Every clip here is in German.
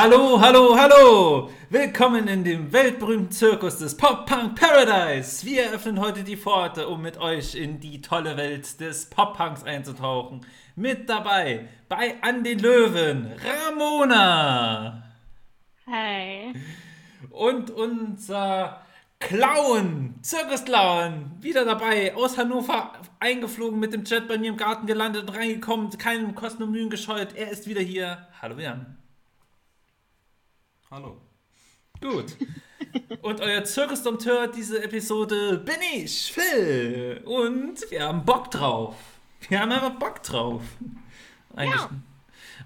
Hallo, hallo, hallo! Willkommen in dem weltberühmten Zirkus des Pop-Punk Paradise! Wir eröffnen heute die Pforte, um mit euch in die tolle Welt des Pop-Punks einzutauchen. Mit dabei bei An den Löwen Ramona! Hi! Und unser Clown, Zirkusclown, wieder dabei, aus Hannover eingeflogen, mit dem Jet bei mir im Garten gelandet und reingekommen, keinen Kosten und Mühen gescheut. Er ist wieder hier. Hallo Jan. Hallo. Gut. Und euer Zirkusdompteur diese Episode bin ich, Phil. Und wir haben Bock drauf. Wir haben einfach Bock drauf. Eigentlich. Ja.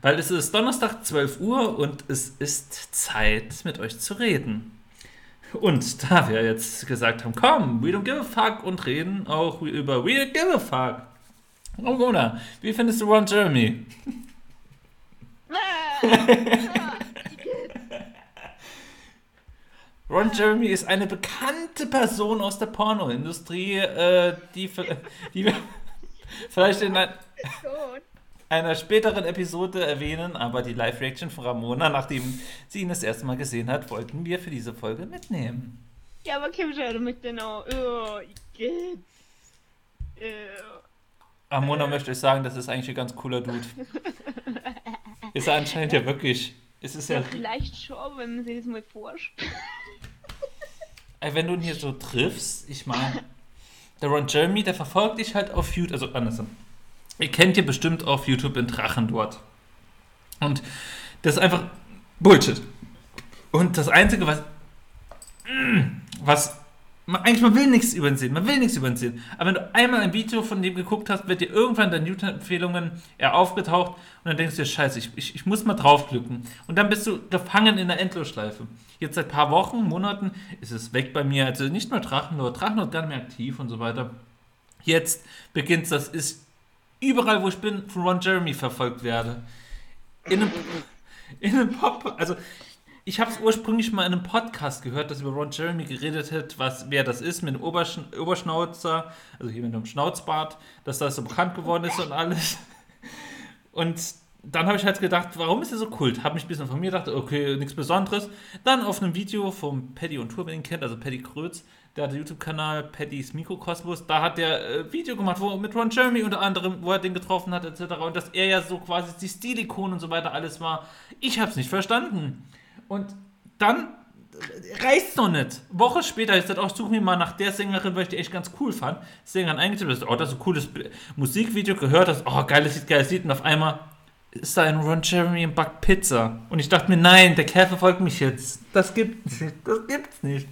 Weil es ist Donnerstag 12 Uhr und es ist Zeit, mit euch zu reden. Und da wir jetzt gesagt haben, komm, we don't give a fuck und reden auch über we don't give a fuck. Ramona, wie findest du Ron Jeremy? Ron Jeremy ist eine bekannte Person aus der Pornoindustrie, äh, die, die wir vielleicht in ein, einer späteren Episode erwähnen, aber die Live-Reaction von Ramona, nachdem sie ihn das erste Mal gesehen hat, wollten wir für diese Folge mitnehmen. Ja, det med den och... Oh. Uh, Ramona möchte ich sagen, das ist eigentlich ein ganz cooler Dude. Ist er anscheinend ja wirklich. Es ist ja, ja, vielleicht schon, wenn man sich das mal vorstellt. Wenn du ihn hier so triffst, ich meine, der Ron Jeremy, der verfolgt dich halt auf YouTube, also andersrum. Ihr kennt ihr bestimmt auf YouTube den Drachen dort. Und das ist einfach Bullshit. Und das Einzige, was, was man, eigentlich man will nichts über ihn sehen, man will nichts über ihn sehen. Aber wenn du einmal ein Video von dem geguckt hast, wird dir irgendwann deine YouTube-Empfehlungen er aufgetaucht und dann denkst du dir, scheiße, ich, ich, ich muss mal draufklicken. Und dann bist du gefangen in der Endlosschleife. Jetzt seit paar Wochen, Monaten ist es weg bei mir. Also nicht nur Drachenlord, Drachenlord gar nicht mehr aktiv und so weiter. Jetzt beginnt das, ist überall, wo ich bin, von Ron Jeremy verfolgt werde. In einem, in einem Pop, also ich habe es ursprünglich mal in einem Podcast gehört, das über Ron Jeremy geredet hat, was, wer das ist mit dem Obersch Oberschnauzer, also hier mit dem Schnauzbart, dass das so bekannt geworden ist und alles. Und dann habe ich halt gedacht, warum ist er so kult? Habe mich ein bisschen von mir gedacht, okay, nichts Besonderes. Dann auf einem Video vom Paddy und Tour, wenn ihr ihn kennt, also Paddy Krötz, der hat den YouTube-Kanal Paddys Mikrokosmos, da hat der äh, Video gemacht, wo mit Ron Jeremy unter anderem, wo er den getroffen hat, etc. Und dass er ja so quasi die Stilikon und so weiter alles war. Ich habe es nicht verstanden. Und dann reicht's noch nicht. Woche später ist das auch, such mir mal nach der Sängerin, weil ich die echt ganz cool fand. Sängerin eingetippt, das, oh, das ist ein cooles Musikvideo gehört, das, oh, geiles Lied, geiles Lied. Und auf einmal ist da ein Ron Jeremy und backt Pizza. Und ich dachte mir, nein, der Kerl verfolgt mich jetzt. Das gibt's nicht, das gibt's nicht.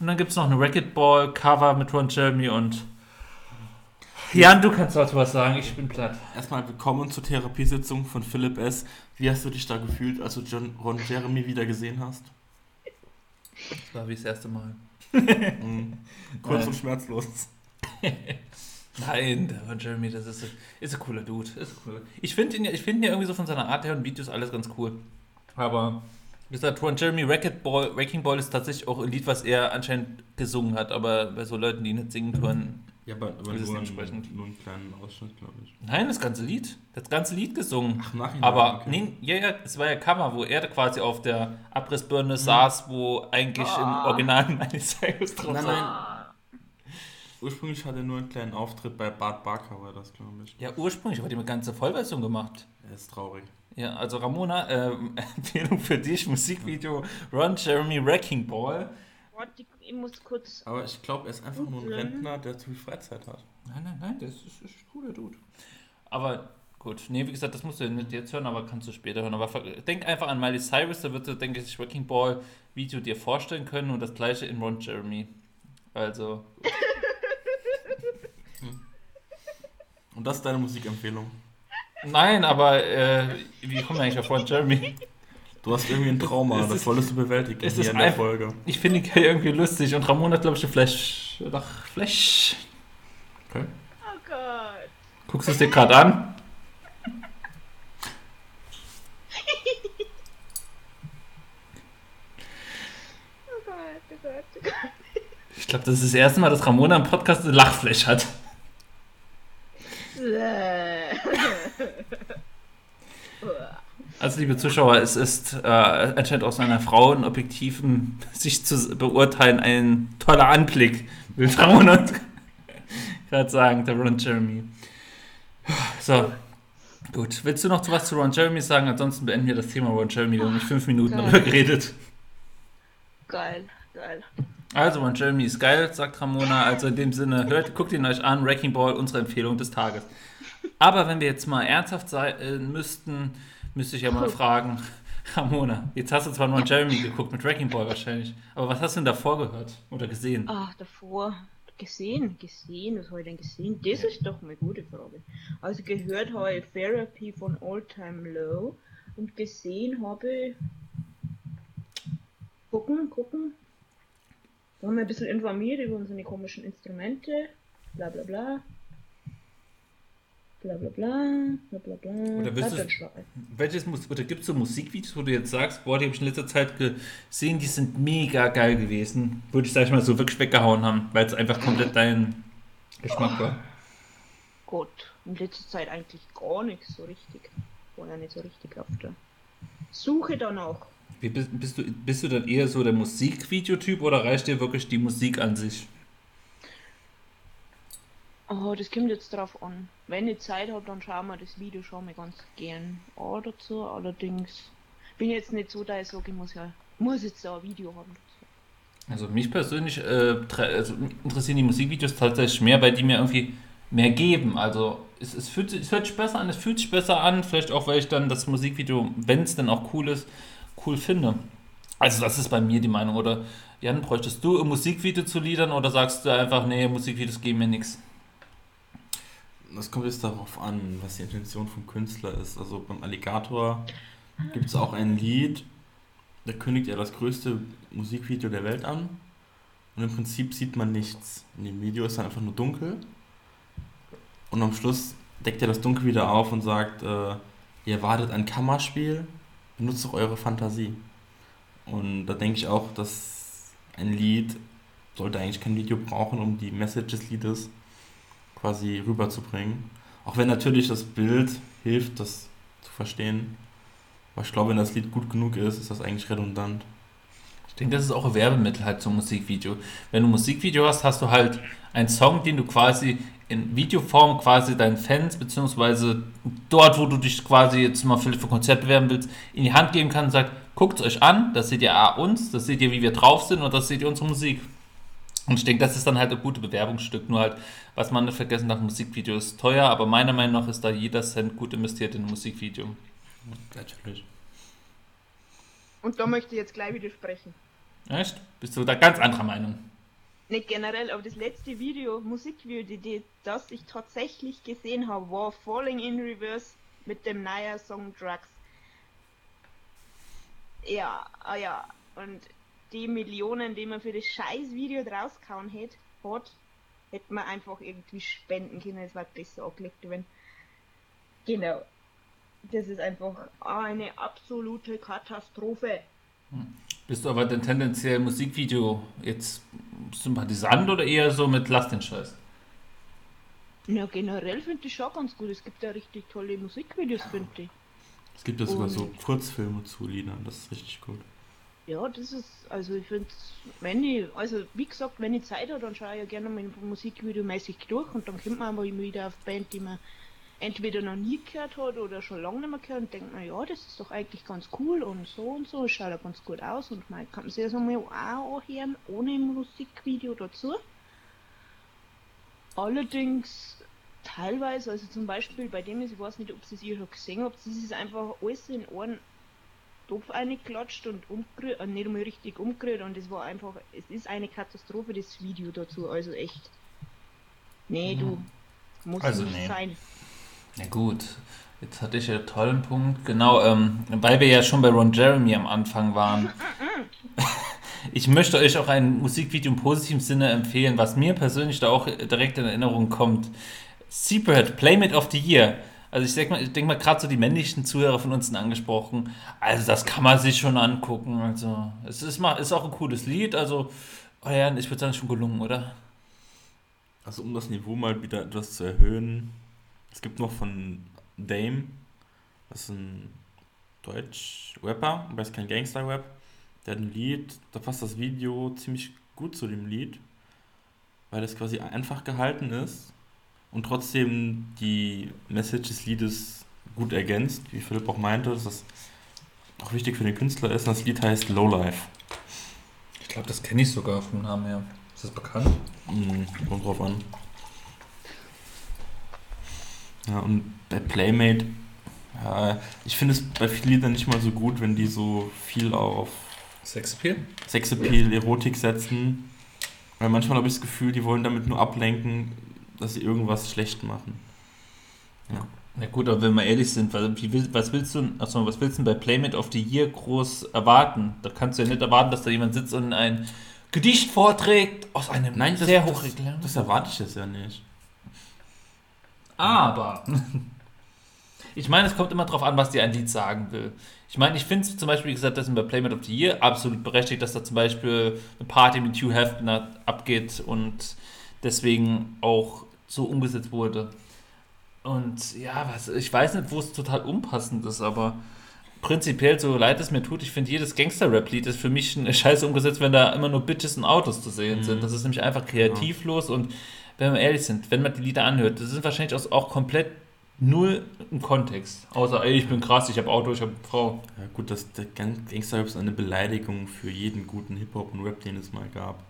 Und dann gibt's noch ein Racquetball-Cover mit Ron Jeremy und Jan, du kannst dazu was sagen, ich bin platt. Erstmal willkommen zur Therapiesitzung von Philipp S. Wie hast du dich da gefühlt, als du John, Ron Jeremy wieder gesehen hast? Das war wie das erste Mal. Mhm. Kurz Nein. und schmerzlos. Nein, der Ron Jeremy, das ist, ist ein cooler Dude. Ist cool. Ich finde ihn, ja- ich find ihn ja irgendwie so von seiner Art her und Videos alles ganz cool. Aber wie gesagt, Ron Jeremy Racquetball, Wrecking Ball ist tatsächlich auch ein Lied, was er anscheinend gesungen hat. Aber bei so Leuten, die nicht singen können, Ja, aber, aber Ist es nur, entsprechend? nur einen kleinen Ausschnitt, glaube ich. Nein, das ganze Lied. Das ganze Lied gesungen. Ach, nachhinein. Aber okay. nee, ja, ja, es war ja Cover, wo er quasi auf der Abrissbirne saß, wo eigentlich im Ah. Original Miley Cyrus drauf Nein, nein. Ursprünglich hat er nur einen kleinen Auftritt bei Bart Barker, war das, glaube ich. Ja, ursprünglich hat er eine ganze Vollversion gemacht. Er ist traurig. Ja, also Ramona, ähm, Empfehlung für dich, Musikvideo Ron Jeremy Wrecking Ball. Warte, ich, ich muss kurz... Aber ich glaube, er ist einfach nur ein. Rentner, der zu viel Freizeit hat. Nein, nein, nein, das ist, ist ein cooler Dude. Aber gut, nee, wie gesagt, das musst du nicht jetzt hören, aber kannst du später hören. Aber denk einfach an Miley Cyrus, da wird, denke ich, Wrecking Ball Video dir vorstellen können und das gleiche in Ron Jeremy. Also, Und das ist deine Musikempfehlung. nein, aber äh, wie kommen wir eigentlich auf Ron Jeremy? Du hast irgendwie ein Trauma, das ist- wolltest du bewältigen es hier ist in der Folge. Ich finde ihn irgendwie lustig und Ramon hat, glaube ich, eine Flash. Doch, Flash. Okay. Oh Gott. Guckst du es dir gerade an? Oh Gott, oh Gott, oh Gott. Ich glaube, das ist das erste Mal, dass Ramona im Podcast eine Lachflash hat. Äh. Also, liebe Zuschauer, es ist äh, anscheinend aus einer frauenobjektiven Sicht zu beurteilen ein toller Anblick, will Ramona gerade sagen, der Ron Jeremy. So, gut. Willst du noch was zu Ron Jeremy sagen? Ansonsten beenden wir das Thema Ron Jeremy. Wir haben nicht fünf Minuten darüber geredet. Geil, geil. Also, Ron Jeremy ist geil, sagt Ramona. Also in dem Sinne, hört, guckt ihn euch an. Wrecking Ball, unsere Empfehlung des Tages. Aber wenn wir jetzt mal ernsthaft sein müssten, müsste ich ja mal fragen, Ramona, jetzt hast du zwar Ron Jeremy geguckt mit Wrecking Ball wahrscheinlich, aber was hast du denn davor gehört oder gesehen? Ach, davor. Gesehen, gesehen, was habe ich denn gesehen? Das ist doch eine gute Frage. Also gehört habe ich Therapy von All Time Low und gesehen habe ich. Gucken, gucken. Da haben wir ein bisschen informiert über unsere komischen Instrumente. Bla bla bla. Bla bla bla. Bla bla bla. Oder ich. Welches oder gibt es so Musikvideos, wo du jetzt sagst, boah, die habe ich in letzter Zeit gesehen, die sind mega geil gewesen, wo dich, sag ich mal, so wirklich weggehauen haben, weil es einfach komplett dein Geschmack war. Gott, in letzter Zeit eigentlich gar nichts so richtig. War ja nicht so richtig auf der Suche danach. Wie bist, bist, du, bist du dann eher so der Musikvideotyp oder reicht dir wirklich die Musik an sich? Oh, das kommt jetzt drauf an. Wenn ich Zeit habe, dann schauen wir das Video schon mal ganz gern an dazu. Allerdings bin jetzt nicht so, dass ich sage, ich muss ja muss jetzt da ein Video haben. dazu. Also mich persönlich äh, also interessieren die Musikvideos tatsächlich mehr, weil die mir irgendwie mehr geben. Also es, es, fühlt, es hört sich besser an, es fühlt sich besser an, vielleicht auch, weil ich dann das Musikvideo, wenn es dann auch cool ist, cool finde. Also das ist bei mir die Meinung. Oder Jan, bräuchtest du ein Musikvideo zu Liedern oder sagst du einfach, nee, Musikvideos geben mir nichts? Das kommt jetzt darauf an, was die Intention vom Künstler ist. Also beim Alligator gibt es auch ein Lied, da kündigt er das größte Musikvideo der Welt an. Und im Prinzip sieht man nichts. In dem Video ist dann einfach nur dunkel. Und am Schluss deckt er das Dunkel wieder auf und sagt, äh, ihr wartet ein Kammerspiel, benutzt doch eure Fantasie. Und da denke ich auch, dass ein Lied sollte eigentlich kein Video brauchen, um die Message des Liedes quasi rüberzubringen. Auch wenn natürlich das Bild hilft, das zu verstehen. Aber ich glaube, wenn das Lied gut genug ist, ist das eigentlich redundant. Ich denke, das ist auch ein Werbemittel halt zum Musikvideo. Wenn du ein Musikvideo hast, hast du halt einen Song, den du quasi in Videoform quasi deinen Fans, beziehungsweise dort, wo du dich quasi jetzt mal für, für Konzert bewerben willst, in die Hand geben kannst und sagst, guckt es euch an, das seht ihr A, uns, das seht ihr, wie wir drauf sind und das seht ihr unsere Musik. Und ich denke, das ist dann halt ein gutes Bewerbungsstück. Nur halt, was man nicht vergessen darf, Musikvideo ist teuer, aber meiner Meinung nach ist da jeder Cent gut investiert in ein Musikvideo. Natürlich. Und da möchte ich jetzt gleich widersprechen. Echt? Bist du da ganz anderer Meinung? Nicht generell, aber das letzte Video, Musikvideo, die, das ich tatsächlich gesehen habe, war Falling in Reverse mit dem neuen Song Drugs. Ja, ah ja, und die Millionen, die man für das scheiß Video drausgehauen hätte, hat, hätte man einfach irgendwie spenden können, es war besser angelegt wenn. Genau. Das ist einfach eine absolute Katastrophe. Bist du aber denn tendenziell Musikvideo jetzt Sympathisant oder eher so mit Lass den Scheiß? Ja, generell finde ich schon ganz gut. Es gibt ja richtig tolle Musikvideos, finde ich. Es gibt ja sogar so Kurzfilme zu Liedern, das ist richtig gut. Ja, das ist, also ich finde, wenn ich, also wie gesagt, wenn ich Zeit habe, dann schaue ich ja gerne mal Musikvideo mäßig durch und dann kommt man immer wieder auf Band, die man entweder noch nie gehört hat oder schon lange nicht mehr gehört und denkt, na ja, das ist doch eigentlich ganz cool und so und so, es schaut ja ganz gut aus und man kann sich das einmal auch anhören, ohne Musikvideo dazu. Allerdings teilweise, also zum Beispiel bei dem, ist, ich weiß nicht, ob ihr es schon gesehen habt, das ist einfach alles in einen Topf eingeklatscht und umgerührt, äh, nicht einmal richtig umgerührt und es war einfach, es ist eine Katastrophe, das Video dazu, also echt. Nee, du, muss Also nicht nee. sein. Na gut, jetzt hatte ich ja einen tollen Punkt. Genau, ähm, weil wir ja schon bei Ron Jeremy am Anfang waren. Ich möchte euch auch ein Musikvideo im positiven Sinne empfehlen, was mir persönlich da auch direkt in Erinnerung kommt. Secret, Playmate of the Year. Also ich denke mal, denk mal gerade so die männlichen Zuhörer von uns sind angesprochen. Also das kann man sich schon angucken. Also es ist, mal, ist auch ein cooles Lied. Also, oh ja, ich würde sagen, schon gelungen, oder? Also um das Niveau mal wieder etwas zu erhöhen, es gibt noch von Dame, das ist ein Deutsch-Rapper, aber ist kein Gangster-Rap. Der hat ein Lied, da passt das Video ziemlich gut zu dem Lied, weil es quasi einfach gehalten ist und trotzdem die Message des Liedes gut ergänzt, wie Philipp auch meinte, dass das auch wichtig für den Künstler ist. Und das Lied heißt Lowlife. Ich glaube, das kenne ich sogar vom Namen her. Ist das bekannt? Mhm, kommt drauf an. Ja, und bei Playmate, ja, ich finde es bei vielen Liedern nicht mal so gut, wenn die so viel auf Sexappeal? Sexappeal, Erotik setzen. Weil manchmal habe ich das Gefühl, die wollen damit nur ablenken, dass sie irgendwas schlecht machen. Ja. Na gut, aber wenn wir ehrlich sind, was, wie, was willst du, achso, was willst du bei Playmate of the Year groß erwarten? Da kannst du ja nicht erwarten, dass da jemand sitzt und ein Gedicht vorträgt aus einem Nein, das, sehr das, hochregulierten. das erwarte ich jetzt ja nicht. Aber ich meine, es kommt immer darauf an, was dir ein Lied sagen will. Ich meine, ich finde es zum Beispiel, wie gesagt, das bei Playmate of the Year absolut berechtigt, dass da zum Beispiel eine Party mit Hugh Hefner abgeht und deswegen auch so umgesetzt wurde. Und ja, was, ich weiß nicht, wo es total unpassend ist, aber prinzipiell, so leid es mir tut, ich finde, jedes Gangster-Rap-Lied ist für mich eine Scheiße umgesetzt, wenn da immer nur Bitches und Autos zu sehen Mhm. sind. Das ist nämlich einfach kreativlos und wenn wir ehrlich sind, wenn man die Lieder anhört, das sind wahrscheinlich auch, auch komplett null im Kontext. Außer, ey, ich bin krass, ich habe Auto, ich habe Frau. Ja, gut, das, der Gang- Gangster-Rap ist eine Beleidigung für jeden guten Hip-Hop und Rap, den es mal gab.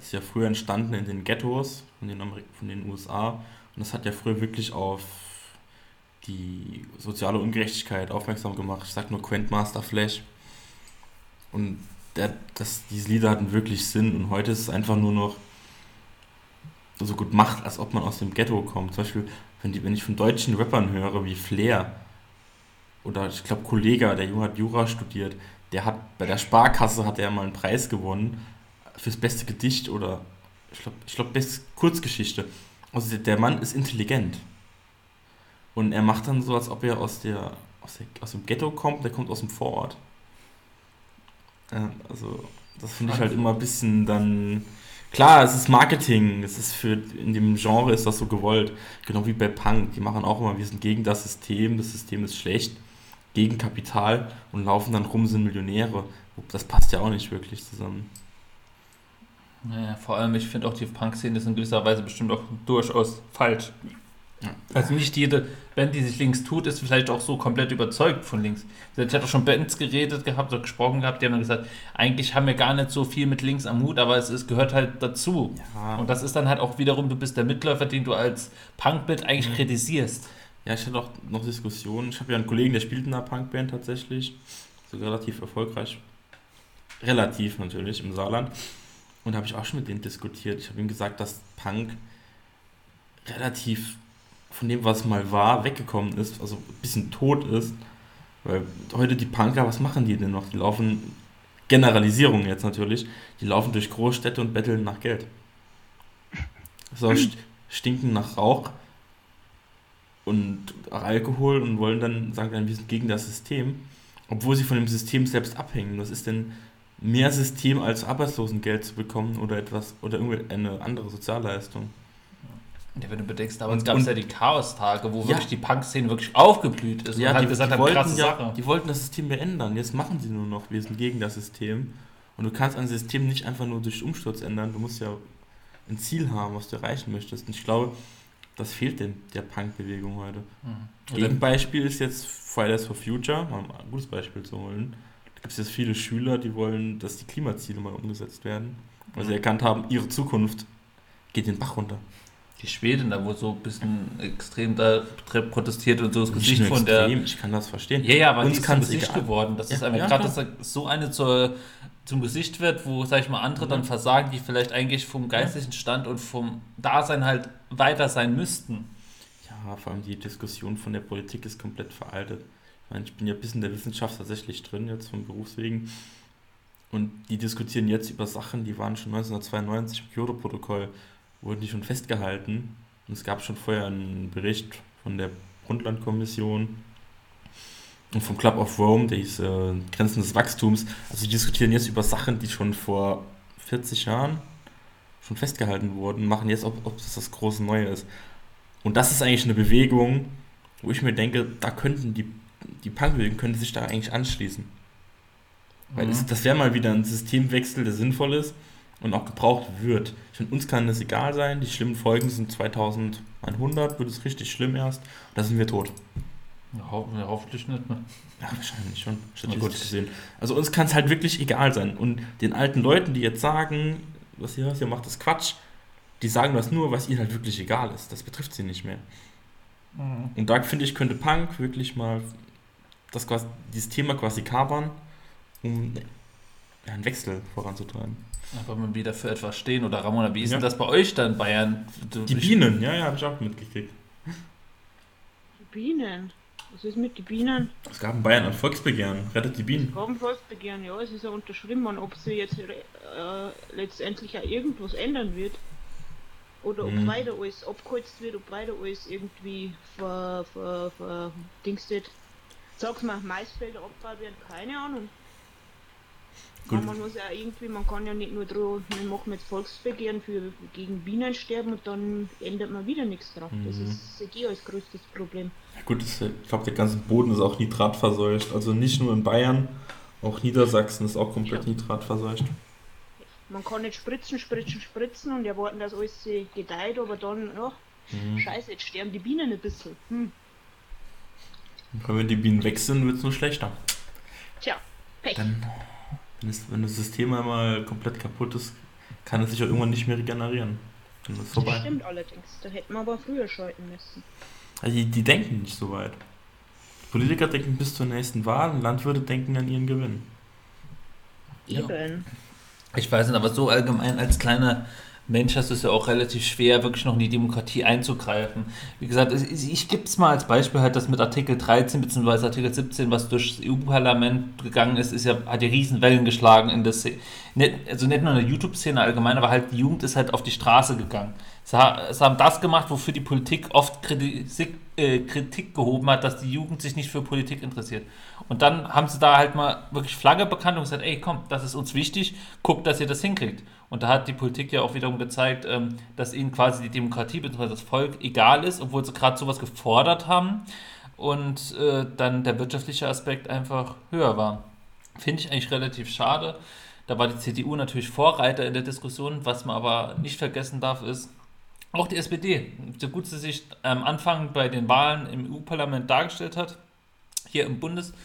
Das ist ja früher entstanden in den Ghettos von den, Ameri von den USA und das hat ja früher wirklich auf die soziale Ungerechtigkeit aufmerksam gemacht. Ich sag nur Quentmaster Flash. Und der, das, diese Lieder hatten wirklich Sinn und heute ist es einfach nur noch so gut macht, als ob man aus dem Ghetto kommt. Zum Beispiel, wenn, die, wenn ich von deutschen Rappern höre, wie Flair, oder ich glaube Kollega, der Junge hat Jura studiert, der hat bei der Sparkasse hat er mal einen Preis gewonnen fürs beste Gedicht oder ich glaube ich glaub beste Kurzgeschichte. Also der, Mann ist intelligent. Und er macht dann so, als ob er aus der aus, der, aus dem Ghetto kommt, der kommt aus dem Vorort. Ja, also das finde ich halt immer ein bisschen dann Klar, es ist Marketing, es ist für in dem Genre ist das so gewollt, genau wie bei Punk. Die machen auch immer, wir sind gegen das System, das System ist schlecht, gegen Kapital und laufen dann rum, sind Millionäre. Das passt ja auch nicht wirklich zusammen. Naja, vor allem, ich finde auch die Punk-Szene ist in gewisser Weise bestimmt auch durchaus falsch. Also nicht jede Band, die sich links tut, ist vielleicht auch so komplett überzeugt von links. Ich hatte auch schon Bands geredet gehabt oder gesprochen gehabt, die haben dann gesagt, eigentlich haben wir gar nicht so viel mit links am Hut, aber es ist, gehört halt dazu. Ja, Und das ist dann halt auch wiederum, du bist der Mitläufer, den du als Punkbild eigentlich Mhm. kritisierst. ja ich hatte auch noch Diskussionen. Ich habe ja einen Kollegen, der spielt in einer Punkband tatsächlich. Sogar relativ erfolgreich. Relativ natürlich im Saarland. Und da habe ich auch schon mit denen diskutiert. Ich habe ihm gesagt, dass Punk relativ von dem, was mal war, weggekommen ist, also ein bisschen tot ist. Weil heute die Punker, was machen die denn noch? Die laufen, Generalisierung jetzt natürlich, die laufen durch Großstädte und betteln nach Geld. So, st- stinken nach Rauch und Alkohol und wollen dann, sagen dann, wir sind gegen das System, obwohl sie von dem System selbst abhängen. Was ist denn mehr System als Arbeitslosengeld zu bekommen oder etwas oder irgendeine andere Sozialleistung? Ja, wenn du bedenkst, damals gab es ja die Chaos-Tage, wo Ja. wirklich die Punk-Szene wirklich aufgeblüht ist und halt gesagt haben, krasse ja, Sache. die wollten das System beändern. Jetzt machen sie nur noch, wir sind gegen das System. Und du kannst ein System nicht einfach nur durch Umsturz ändern. Du musst ja ein Ziel haben, was du erreichen möchtest. Und ich glaube, das fehlt dem, der Punk-Bewegung heute. Mhm. Gegenbeispiel ist jetzt Fridays for Future, mal ein gutes Beispiel zu holen. Gibt es jetzt viele Schüler, die wollen, dass die Klimaziele mal umgesetzt werden, weil sie erkannt haben, ihre Zukunft geht den Bach runter. Die Schweden, da wo so ein bisschen extrem da protestiert und so das Gesicht von der. ich kann das verstehen. Ja, ja, aber Uns kann's zum Gesicht egal. geworden. Das Ja, ist einfach ja, gerade, dass da so eine zur, zum Gesicht wird, wo, sag ich mal, andere dann Ja. versagen, die vielleicht eigentlich vom geistlichen Stand und vom Dasein halt weiter sein müssten. Ja, vor allem die Diskussion von der Politik ist komplett veraltet. Ich meine, ich bin ja ein bisschen der Wissenschaft tatsächlich drin, jetzt vom Berufswegen. Und die diskutieren jetzt über Sachen, die waren schon 1992 im Kyoto-Protokoll, wurden die schon festgehalten. Und es gab schon vorher einen Bericht von der Brundtland-Kommission und vom Club of Rome, der hieß äh, Grenzen des Wachstums. Also die diskutieren jetzt über Sachen, die schon vor 40 Jahren schon festgehalten wurden, machen jetzt, ob, ob das das große Neue ist. Und das ist eigentlich eine Bewegung, wo ich mir denke, da könnten die die Punkbewegung könnte sich da eigentlich anschließen. Weil Mhm. es, das wäre mal wieder ein Systemwechsel, der sinnvoll ist und auch gebraucht wird. Ich finde, uns kann das egal sein. Die schlimmen Folgen sind 2100, wird es richtig schlimm erst. Und da sind wir tot. Ja, ho ja, hoffentlich nicht mehr. Ja, wahrscheinlich schon, statistisch gut. gesehen. Also uns kann es halt wirklich egal sein. Und den alten Leuten, die jetzt sagen, was ihr, was ihr macht, ist Quatsch, die sagen das nur, was ihnen halt wirklich egal ist. Das betrifft sie nicht mehr. Mhm. Und da finde ich, könnte Punk wirklich mal das quasi, dieses Thema quasi kapern, um ja, einen Wechsel voranzutreiben. Einfach mal wieder für etwas stehen. Oder Ramona, wie ist Ja. denn das bei euch dann, Bayern? Du, Die Bienen, ja, ja, habe ich auch mitgekriegt. Die Bienen. Was ist mit den Bienen? Es gab in Bayern ein Volksbegehren, rettet die Bienen. Haben Volksbegehren, ja, es ist ja unterschrieben worden, ob sie jetzt äh, letztendlich auch irgendwas ändern wird. Oder ob Mhm. weiter alles abgeholzt wird, ob weiter alles irgendwie ver, ver, ver Dings. Sag's mal, Maisfelder werden, keine Ahnung. Gut. Man muss ja irgendwie, man kann ja nicht nur drohen, wir machen jetzt Volksbegehren für gegen Bienensterben und dann ändert man wieder nichts dran. Das Mhm. ist sehe ich als größtes Problem. Ja, gut, das, ich glaube, der ganze Boden ist auch nitratverseucht. Also nicht nur in Bayern, auch Niedersachsen ist auch komplett Ja. nitratverseucht. Man kann nicht spritzen, spritzen, spritzen und erwarten, dass alles äh, gedeiht, aber dann, ja, Mhm. scheiße, jetzt sterben die Bienen ein bisschen. Hm. Und wenn die Bienen weg sind, wird es nur schlechter. Tja, Pech. Dann, wenn, es, wenn das System einmal komplett kaputt ist, kann es sich auch irgendwann nicht mehr regenerieren. Dann ist es das vorbei. stimmt allerdings. Da hätten wir aber früher schalten müssen. Also die, die denken nicht so weit. Politiker denken bis zur nächsten Wahl und Landwirte denken an ihren Gewinn. Ja. Ich weiß nicht, aber so allgemein als kleiner Mensch du es ja auch relativ schwer, wirklich noch in die Demokratie einzugreifen. Wie gesagt, ich, ich gebe es mal als Beispiel halt, dass mit Artikel 13 bzw. Artikel 17, was durch das EU-Parlament gegangen ist, ist ja, hat ja riesen Wellen geschlagen in. Nicht, also nicht nur in der YouTube-Szene allgemein, aber halt die Jugend ist halt auf die Straße gegangen. Sie haben das gemacht, wofür die Politik oft Kritik, äh, Kritik gehoben hat, dass die Jugend sich nicht für Politik interessiert. Und dann haben sie da halt mal wirklich Flagge bekannt und gesagt, ey, komm, das ist uns wichtig, guckt, dass ihr das hinkriegt. Und da hat die Politik ja auch wiederum gezeigt, ähm, dass ihnen quasi die Demokratie bzw. das Volk egal ist, obwohl sie gerade sowas gefordert haben und äh, dann der wirtschaftliche Aspekt einfach höher war. Finde ich eigentlich relativ schade. Da war die CDU natürlich Vorreiter in der Diskussion. Was man aber nicht vergessen darf, ist, auch die SPD, so gut sie sich am Anfang bei den Wahlen im EU-Parlament dargestellt hat, hier im Bundestag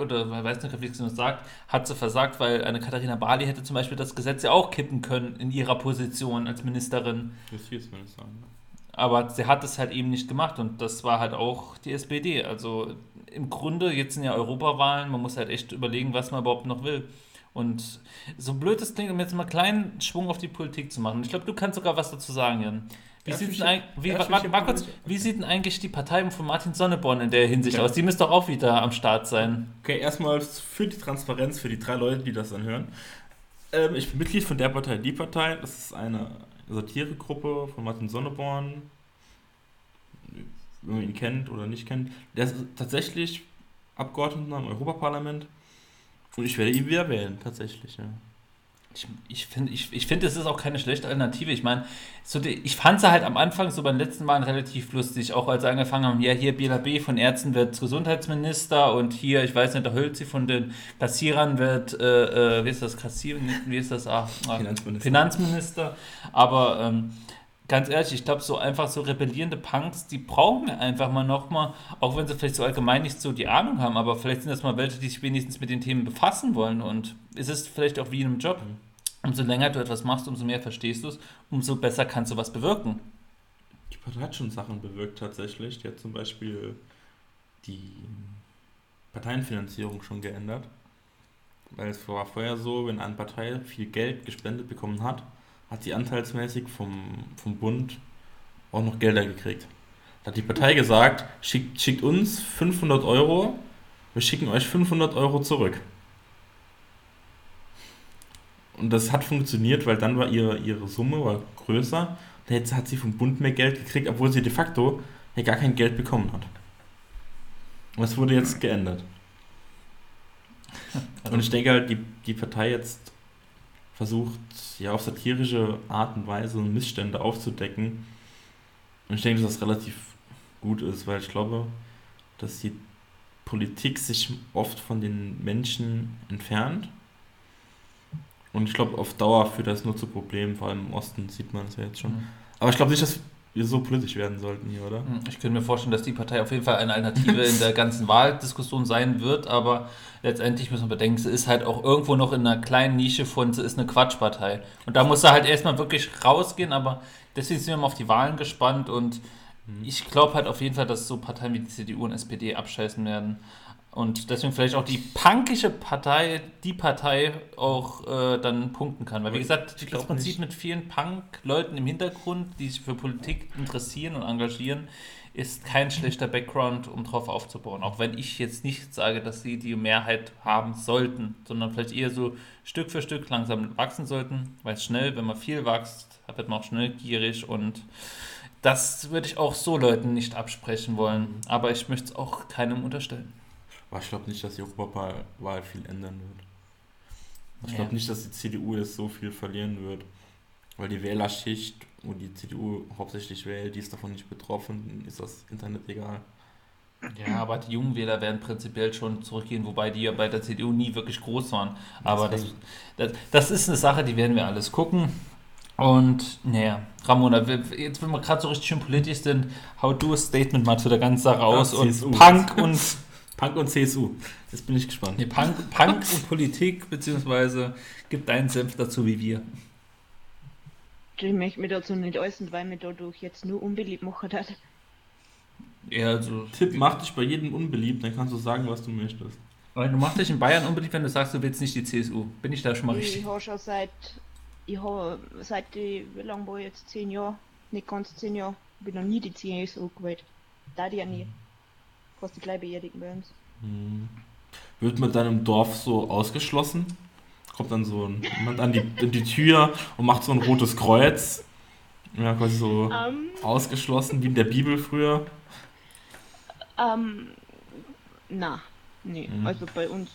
oder man weiß nicht, wie sie das sagt, hat sie versagt, weil eine Katharina Barley hätte zum Beispiel das Gesetz ja auch kippen können in ihrer Position als Ministerin. Justizminister. ne? Aber sie hat es halt eben nicht gemacht und das war halt auch die SPD. Also im Grunde, jetzt sind ja Europawahlen, man muss halt echt überlegen, was man überhaupt noch will. Und so blöd es klingt, um jetzt mal einen kleinen Schwung auf die Politik zu machen. Ich glaube, du kannst sogar was dazu sagen, Jan. Wie, Darf sieht ich- denn, eig- wie, hier warte kurz, wie sieht denn eigentlich die Partei von Martin Sonneborn in der Hinsicht Ja. aus? Die müsste doch auch wieder am Start sein. Okay, erstmal für die Transparenz, für die drei Leute, die das dann hören. Ähm, ich bin Mitglied von der Partei Die Partei. Das ist eine Satiregruppe von Martin Sonneborn. Wenn man ihn kennt oder nicht kennt. Der ist tatsächlich Abgeordneter im Europaparlament. Und ich werde ihn wieder wählen, tatsächlich. Ja. Ich, ich finde, ich, ich find, es ist auch keine schlechte Alternative. Ich meine, so die, ich fand sie halt am Anfang so beim letzten Mal relativ lustig, auch als sie angefangen haben, ja, hier Bela B. von Ärzten wird Gesundheitsminister und hier, ich weiß nicht, der Hölzi von den Kassierern wird, äh, äh, wie ist das, Kassier, wie ist das, ah, ah, Finanzminister. Finanzminister. Aber ähm, ganz ehrlich, ich glaube, so einfach so rebellierende Punks, die brauchen wir einfach mal nochmal, auch wenn sie vielleicht so allgemein nicht so die Ahnung haben, aber vielleicht sind das mal welche, die sich wenigstens mit den Themen befassen wollen. Und es ist vielleicht auch wie in einem Job. Umso länger du etwas machst, umso mehr verstehst du es, umso besser kannst du was bewirken. Die Partei hat schon Sachen bewirkt, tatsächlich. Die hat zum Beispiel die Parteienfinanzierung schon geändert. Weil es war vorher so, wenn eine Partei viel Geld gespendet bekommen hat, hat sie anteilsmäßig vom, vom Bund auch noch Gelder gekriegt. Da hat die Partei gesagt, schickt, schickt uns 500 Euro, wir schicken euch 500 Euro zurück. Und das hat funktioniert, weil dann war ihre, ihre Summe war größer. Und Jetzt hat sie vom Bund mehr Geld gekriegt, obwohl sie de facto ja gar kein Geld bekommen hat. Und das wurde jetzt geändert. Und ich denke halt, die, die Partei jetzt versucht, ja, auf satirische Art und Weise Missstände aufzudecken. Und ich denke, dass das relativ gut ist, weil ich glaube, dass die Politik sich oft von den Menschen entfernt. Und ich glaube, auf Dauer führt das nur zu Problemen, vor allem im Osten sieht man es ja jetzt schon. Mhm. Aber ich glaube nicht, dass wir so politisch werden sollten hier, oder? Hm, Ich könnte mir vorstellen, dass die Partei auf jeden Fall eine Alternative in der ganzen Wahldiskussion sein wird, aber letztendlich müssen wir bedenken, sie ist halt auch irgendwo noch in einer kleinen Nische von, sie ist eine Quatschpartei. Und da muss er halt erstmal wirklich rausgehen, aber deswegen sind wir mal auf die Wahlen gespannt und ich glaube halt auf jeden Fall, dass so Parteien wie die CDU und SPD abscheißen werden. Und deswegen vielleicht auch die punkische Partei, die Partei auch äh, dann punkten kann. Weil wie gesagt, Ich das glaub Prinzip nicht. mit vielen Punk-Leuten im Hintergrund, die sich für Politik interessieren und engagieren, ist kein schlechter Background, um drauf aufzubauen. Auch wenn ich jetzt nicht sage, dass sie die Mehrheit haben sollten, sondern vielleicht eher so Stück für Stück langsam wachsen sollten, weil schnell, wenn man viel wächst, wird man auch schnell gierig und das würde ich auch so Leuten nicht absprechen wollen. Aber ich möchte es auch keinem unterstellen. Aber ich glaube nicht, dass die Europawahl viel ändern wird. Ich Ja. glaube nicht, dass die CDU jetzt so viel verlieren wird. Weil die Wählerschicht, wo die CDU hauptsächlich wählt, die ist davon nicht betroffen, ist das Internet egal. Ja, aber die jungen Wähler werden prinzipiell schon zurückgehen, wobei die ja bei der CDU nie wirklich groß waren. Aber das, das, das ist eine Sache, die werden wir alles gucken. Und naja, Ramona, jetzt wenn wir gerade so richtig schön politisch sind, hau du ein Statement mal zu der ganzen Sache aus und CSU. Punk und Punk und CSU. Jetzt bin ich gespannt. nee, Punk, Punk und Politik, beziehungsweise gib deinen Senf dazu wie wir. Ich möchte mich dazu nicht äußern, weil mir dadurch jetzt nur unbeliebt machen hat. Ja, also. Tipp, mach dich bei jedem unbeliebt, dann kannst du sagen, was du möchtest. Weil Du machst dich in Bayern unbedingt, wenn du sagst, du willst nicht die CSU. Bin ich da schon mal Ich richtig? habe schon seit, ich habe seit, die, wie lange war ich jetzt? Zehn Jahre? Nicht ganz zehn Jahre. Bin noch nie die CSU gewählt. Da die ja nie. Fast die gleich beerdigen bei uns. Hm. Wird mit deinem Dorf so ausgeschlossen? Kommt dann so ein, jemand an die, an die Tür und macht so ein rotes Kreuz. Ja, quasi so Ähm, ausgeschlossen, wie in der Bibel früher. ähm, na, nee, Mhm. also bei uns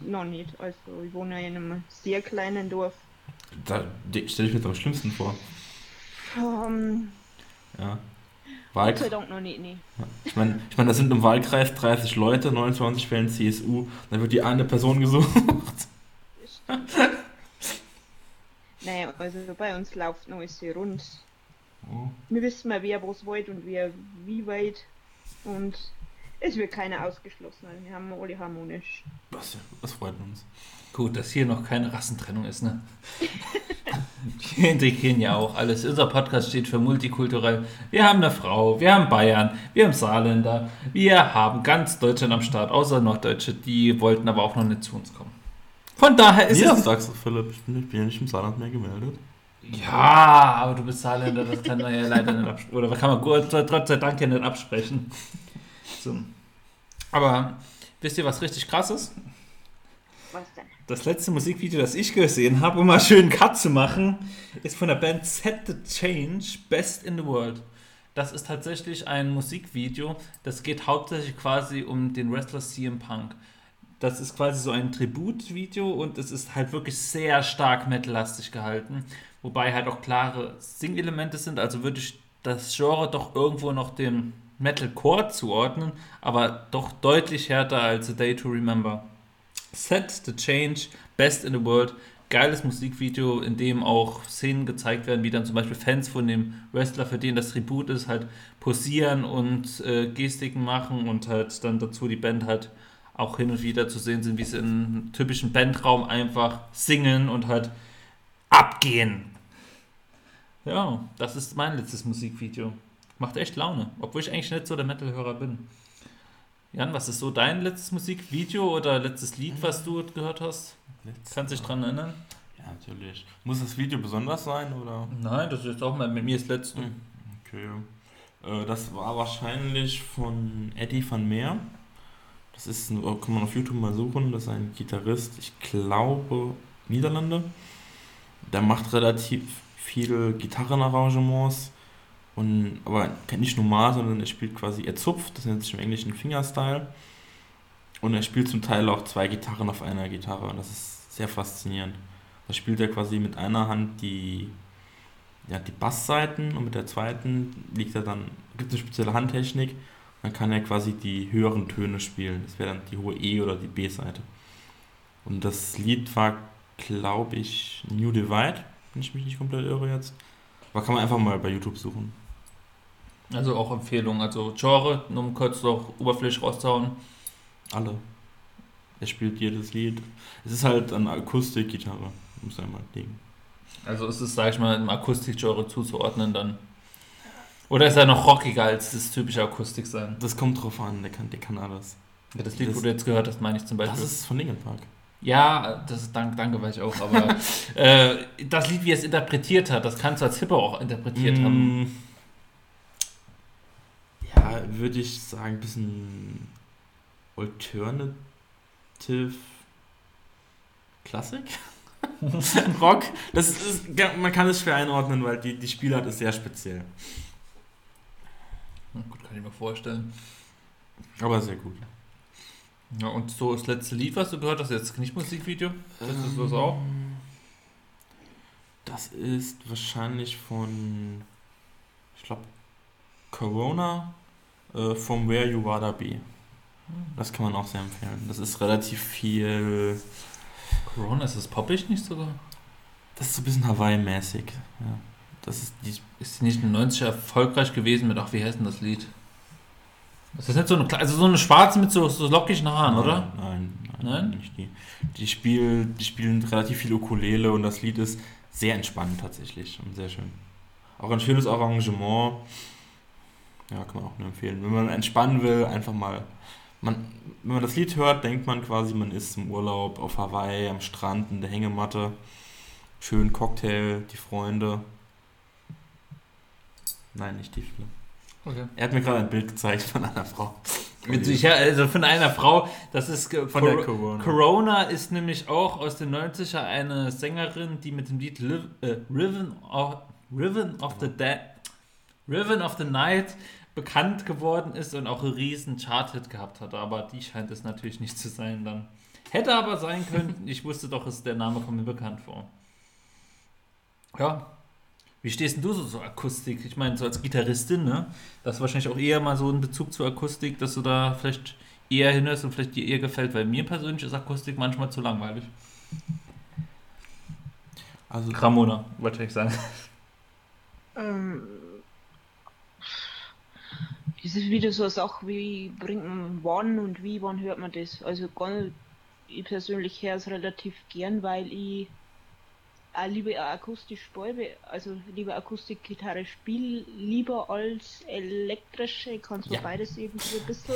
noch nicht. Also ich wohne ja in einem sehr kleinen Dorf. Da stelle ich mir das am schlimmsten vor. Ähm, Ja. Gott sei. Dank noch nicht, nee. Ich meine, ich mein, da sind im Wahlkreis 30 Leute, 29 wählen CSU. Dann wird die eine Person gesucht. Naja, also bei uns läuft noch alles sehr rund. Oh. Wir wissen mal, wer was wollt und wer wie weit. Und es wird keiner ausgeschlossen. Also wir haben alle harmonisch. Das, das freut uns. Gut, dass hier noch keine Rassentrennung ist, ne? Wir integrieren ja auch alles. Unser Podcast steht für multikulturell. Wir haben eine Frau, wir haben Bayern, wir haben Saarländer, wir haben ganz Deutschland am Start, außer Norddeutsche, die wollten aber auch noch nicht zu uns kommen. Von daher ist Wie das es. sagst du, Philipp? Ich bin, ich bin ja nicht im Saarland mehr gemeldet. Ja, aber du bist Saarländer, das kann man ja leider nicht absprechen. Oder kann man Gott sei Dank ja nicht absprechen. So. Aber wisst ihr, was richtig krass ist? Was denn? Das letzte Musikvideo, das ich gesehen habe, um mal schön Cut zu machen, ist von der Band Set the Change, Best in the World. Das ist tatsächlich ein Musikvideo, das geht hauptsächlich quasi um den Wrestler CM Punk. Das ist quasi so ein Tributvideo und es ist halt wirklich sehr stark metallastig gehalten, wobei halt auch klare Sing-Elemente sind, also würde ich das Genre doch irgendwo noch dem Metalcore zuordnen, aber doch deutlich härter als A Day to Remember. Set the Change, Best in the World. Geiles Musikvideo, in dem auch Szenen gezeigt werden, wie dann zum Beispiel Fans von dem Wrestler, für den das Tribut ist, halt posieren und äh, Gestiken machen und halt dann dazu die Band halt auch hin und wieder zu sehen sind, wie sie in einem typischen Bandraum einfach singen und halt abgehen. Ja, das ist mein letztes Musikvideo. Macht echt Laune, obwohl ich eigentlich nicht so der Metal-Hörer bin. Jan, was ist so dein letztes Musikvideo oder letztes Lied, was du gehört hast? Kannst du dich dran erinnern? Ja, natürlich. Muss das Video besonders sein, oder? Nein, das ist jetzt auch mal mit mir das letzte. Okay. Äh, das war wahrscheinlich von Eddie van Meer. Das ist, ein, kann man auf YouTube mal suchen, das ist ein Gitarrist, ich glaube Niederlande. Der macht relativ viele Gitarrenarrangements und aber nicht normal, sondern er spielt quasi, er zupft, das nennt sich im Englischen Fingerstyle. Und er spielt zum Teil auch zwei Gitarren auf einer Gitarre und das ist sehr faszinierend. Da spielt er quasi mit einer Hand die, ja, die Bassseiten und mit der zweiten liegt er dann, gibt es eine spezielle Handtechnik, Man kann ja quasi die höheren Töne spielen. Das wäre dann die hohe E- oder die B-Seite. Und das Lied war, glaube ich, New Divide, wenn ich mich nicht komplett irre jetzt. Aber kann man einfach mal bei YouTube suchen. Also auch Empfehlung. Also Genre, nur um kurz noch oberflächlich rauszuhauen. Alle. Er spielt jedes Lied. Es ist halt eine Akustikgitarre, muss einmal liegen. Also ist es, sag ich mal, im Akustikgenre zuzuordnen dann. Oder ist er noch rockiger als das typische Akustik sein? Das kommt drauf an, der kann, der kann alles. Ja, das Lied, Das- wo du jetzt gehört hast, meine ich zum Beispiel. Das ist von Linkin Park. ja, das ist dank, danke, weiß ich auch, aber äh, das Lied, wie er es interpretiert hat, das kannst du als Hipper auch interpretiert haben. Würde ich sagen, ein bisschen Alternative Klassik? Rock? Das ist, man kann es schwer einordnen, weil die, die Spielart ist sehr speziell. Na Gut, kann ich mir vorstellen. Aber sehr gut. Ja, und so das letzte Lied, was du gehört hast, jetzt nicht Musikvideo? Das ist das auch? Das ist wahrscheinlich von, ich glaube, Corona, äh, From Where You Wanna Be. Das kann man auch sehr empfehlen. Das ist relativ viel, Corona, ist das poppig nicht sogar? das ist so ein bisschen Hawaii-mäßig. Ja. Das ist die, Ist die nicht in den 90er erfolgreich gewesen mit, ach, wie heißt denn das Lied? Das ist nicht so eine, also so eine schwarze mit so, so lockigen Haaren, oder? Nein, nein, Nein? nicht die. Die, spiel, die spielen relativ viel Ukulele und das Lied ist sehr entspannend tatsächlich und sehr schön. Auch ein schönes Arrangement. Ja, kann man auch nur empfehlen. Wenn man entspannen will, einfach mal. Man, wenn man das Lied hört, denkt man quasi, man ist im Urlaub auf Hawaii, am Strand, in der Hängematte. Schön Cocktail, die Freunde. Nein, nicht die Viele. Okay. Er hat mir gerade ein Bild gezeigt von einer Frau. Ja, also von einer Frau, das ist Von der Cor- Corona. Corona ist nämlich auch aus den 90er eine Sängerin, die mit dem Lied Liv äh, Riven, of, Riven of the Dead, Riven of the Night bekannt geworden ist und auch einen riesen Chart-Hit gehabt hat. Aber die scheint es natürlich nicht zu sein dann. Hätte aber sein können. Ich wusste doch, dass der Name kommt mir bekannt vor. Ja. Wie stehst denn du so zur Akustik? Ich meine, so als Gitarristin, ne? Das ist wahrscheinlich auch eher mal so ein Bezug zur Akustik, dass du da vielleicht eher hinhörst und vielleicht dir eher gefällt, weil mir persönlich ist Akustik manchmal zu langweilig. Also, Ramona, wollte ich sagen. Ähm, das ist wieder so eine Sache, wie bringt man wann und wie, wann hört man das? Also ganz, ich persönlich höre es relativ gern, weil ich auch lieber akustisch spiele, also lieber Akustikgitarre spiele, lieber als elektrische, ich kann zwar Ja. beides irgendwie ein bisschen.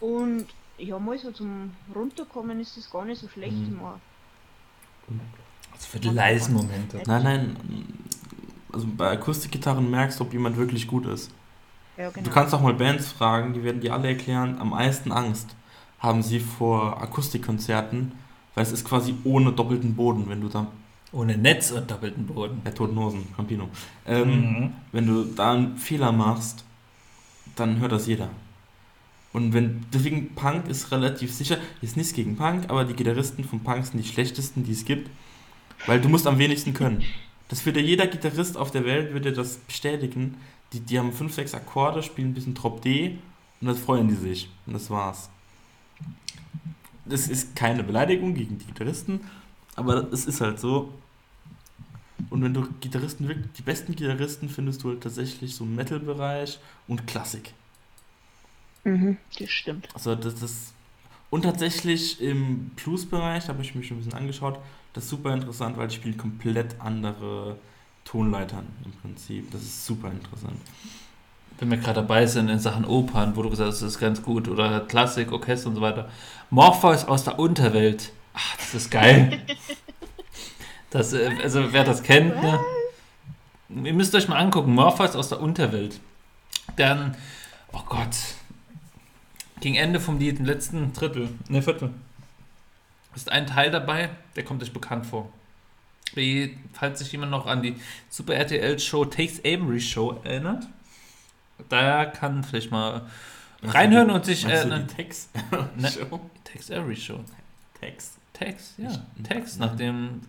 Und ja, mal so zum Runterkommen ist das gar nicht so schlecht. Mhm. Mal. Also für die leisen Momente. Nein, nein. Also bei Akustikgitarren merkst du, ob jemand wirklich gut ist. Ja, genau. Du kannst auch mal Bands fragen, die werden dir alle erklären, am meisten Angst haben sie vor Akustikkonzerten, weil es ist quasi ohne doppelten Boden, wenn du da, Ohne Netz und doppelten Boden. der Toten Hosen, Campino, ähm, Mhm. wenn du da einen Fehler machst, dann hört das jeder. Und wenn, deswegen Punk ist relativ sicher, ist nichts gegen Punk, aber die Gitarristen von Punk sind die schlechtesten, die es gibt, weil du musst am wenigsten können. Das wird ja jeder Gitarrist auf der Welt, dir das bestätigen. Die, die haben fünf, sechs Akkorde, spielen ein bisschen Drop D und das freuen die sich. Und das war's. Das ist keine Beleidigung gegen die Gitarristen, aber es ist halt so. Und wenn du Gitarristen wirklich, die besten Gitarristen findest du halt tatsächlich so im Metal-Bereich und Klassik. Mhm, das stimmt. Also das ist. Und tatsächlich im Blues-Bereich habe ich mich schon ein bisschen angeschaut. Das ist super interessant, weil die spielen komplett andere Tonleitern im Prinzip. Das ist super interessant. Wenn wir gerade dabei sind in Sachen Opern, wo du gesagt hast, das ist ganz gut, oder Klassik, Orchester und so weiter. Morpheus aus der Unterwelt. Ach, das ist geil. Das, äh, also wer das kennt, ne? Ihr müsst euch mal angucken, Morpheus aus der Unterwelt. Dann, oh Gott, gegen Ende vom Lied, im letzten Drittel, ne Viertel, ist ein Teil dabei, der kommt euch bekannt vor. Wie, falls sich jemand noch an die Super RTL Show Takes Avery Show erinnert, da kann vielleicht mal reinhören und sich du erinnern. die Tex? Ne. Show? Takes Avery Show. Tex. Tex, ja. Ich- Tex, nach dem.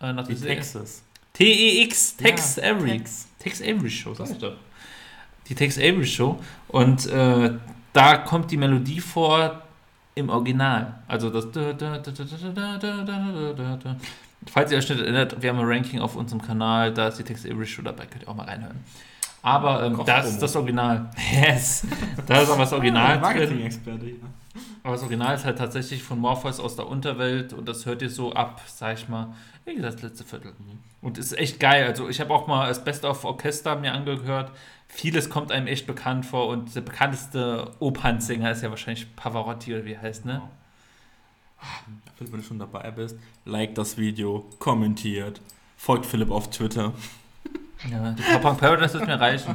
Äh, nach der. Texas. T-E-X, Tex Ja, Avery. Tex. Tex Avery Show, sag ich doch. Die Tex Avery Show. Und äh, da kommt die Melodie vor im Original. Also das. Falls ihr euch nicht erinnert, wir haben ein Ranking auf unserem Kanal, da ist die Tex Avery Show dabei, könnt ihr auch mal reinhören. Aber ähm, das ist das Original. Yes. Da ist aber das Original drin. Marketing-Experte hier. Aber das Original ist halt tatsächlich von Morpheus aus der Unterwelt und das hört ihr so ab, sag ich mal, wie gesagt, das letzte Viertel. Und ist echt geil. Also ich habe auch mal das Best of Orchester mir angehört. Vieles kommt einem echt bekannt vor und der bekannteste Opernsänger ist ja wahrscheinlich Pavarotti oder wie er heißt, ne? Philipp, wenn du schon dabei bist, like das Video, kommentiert, folgt Philipp auf Twitter. Ja, die Papa Paradise wird mir reichen.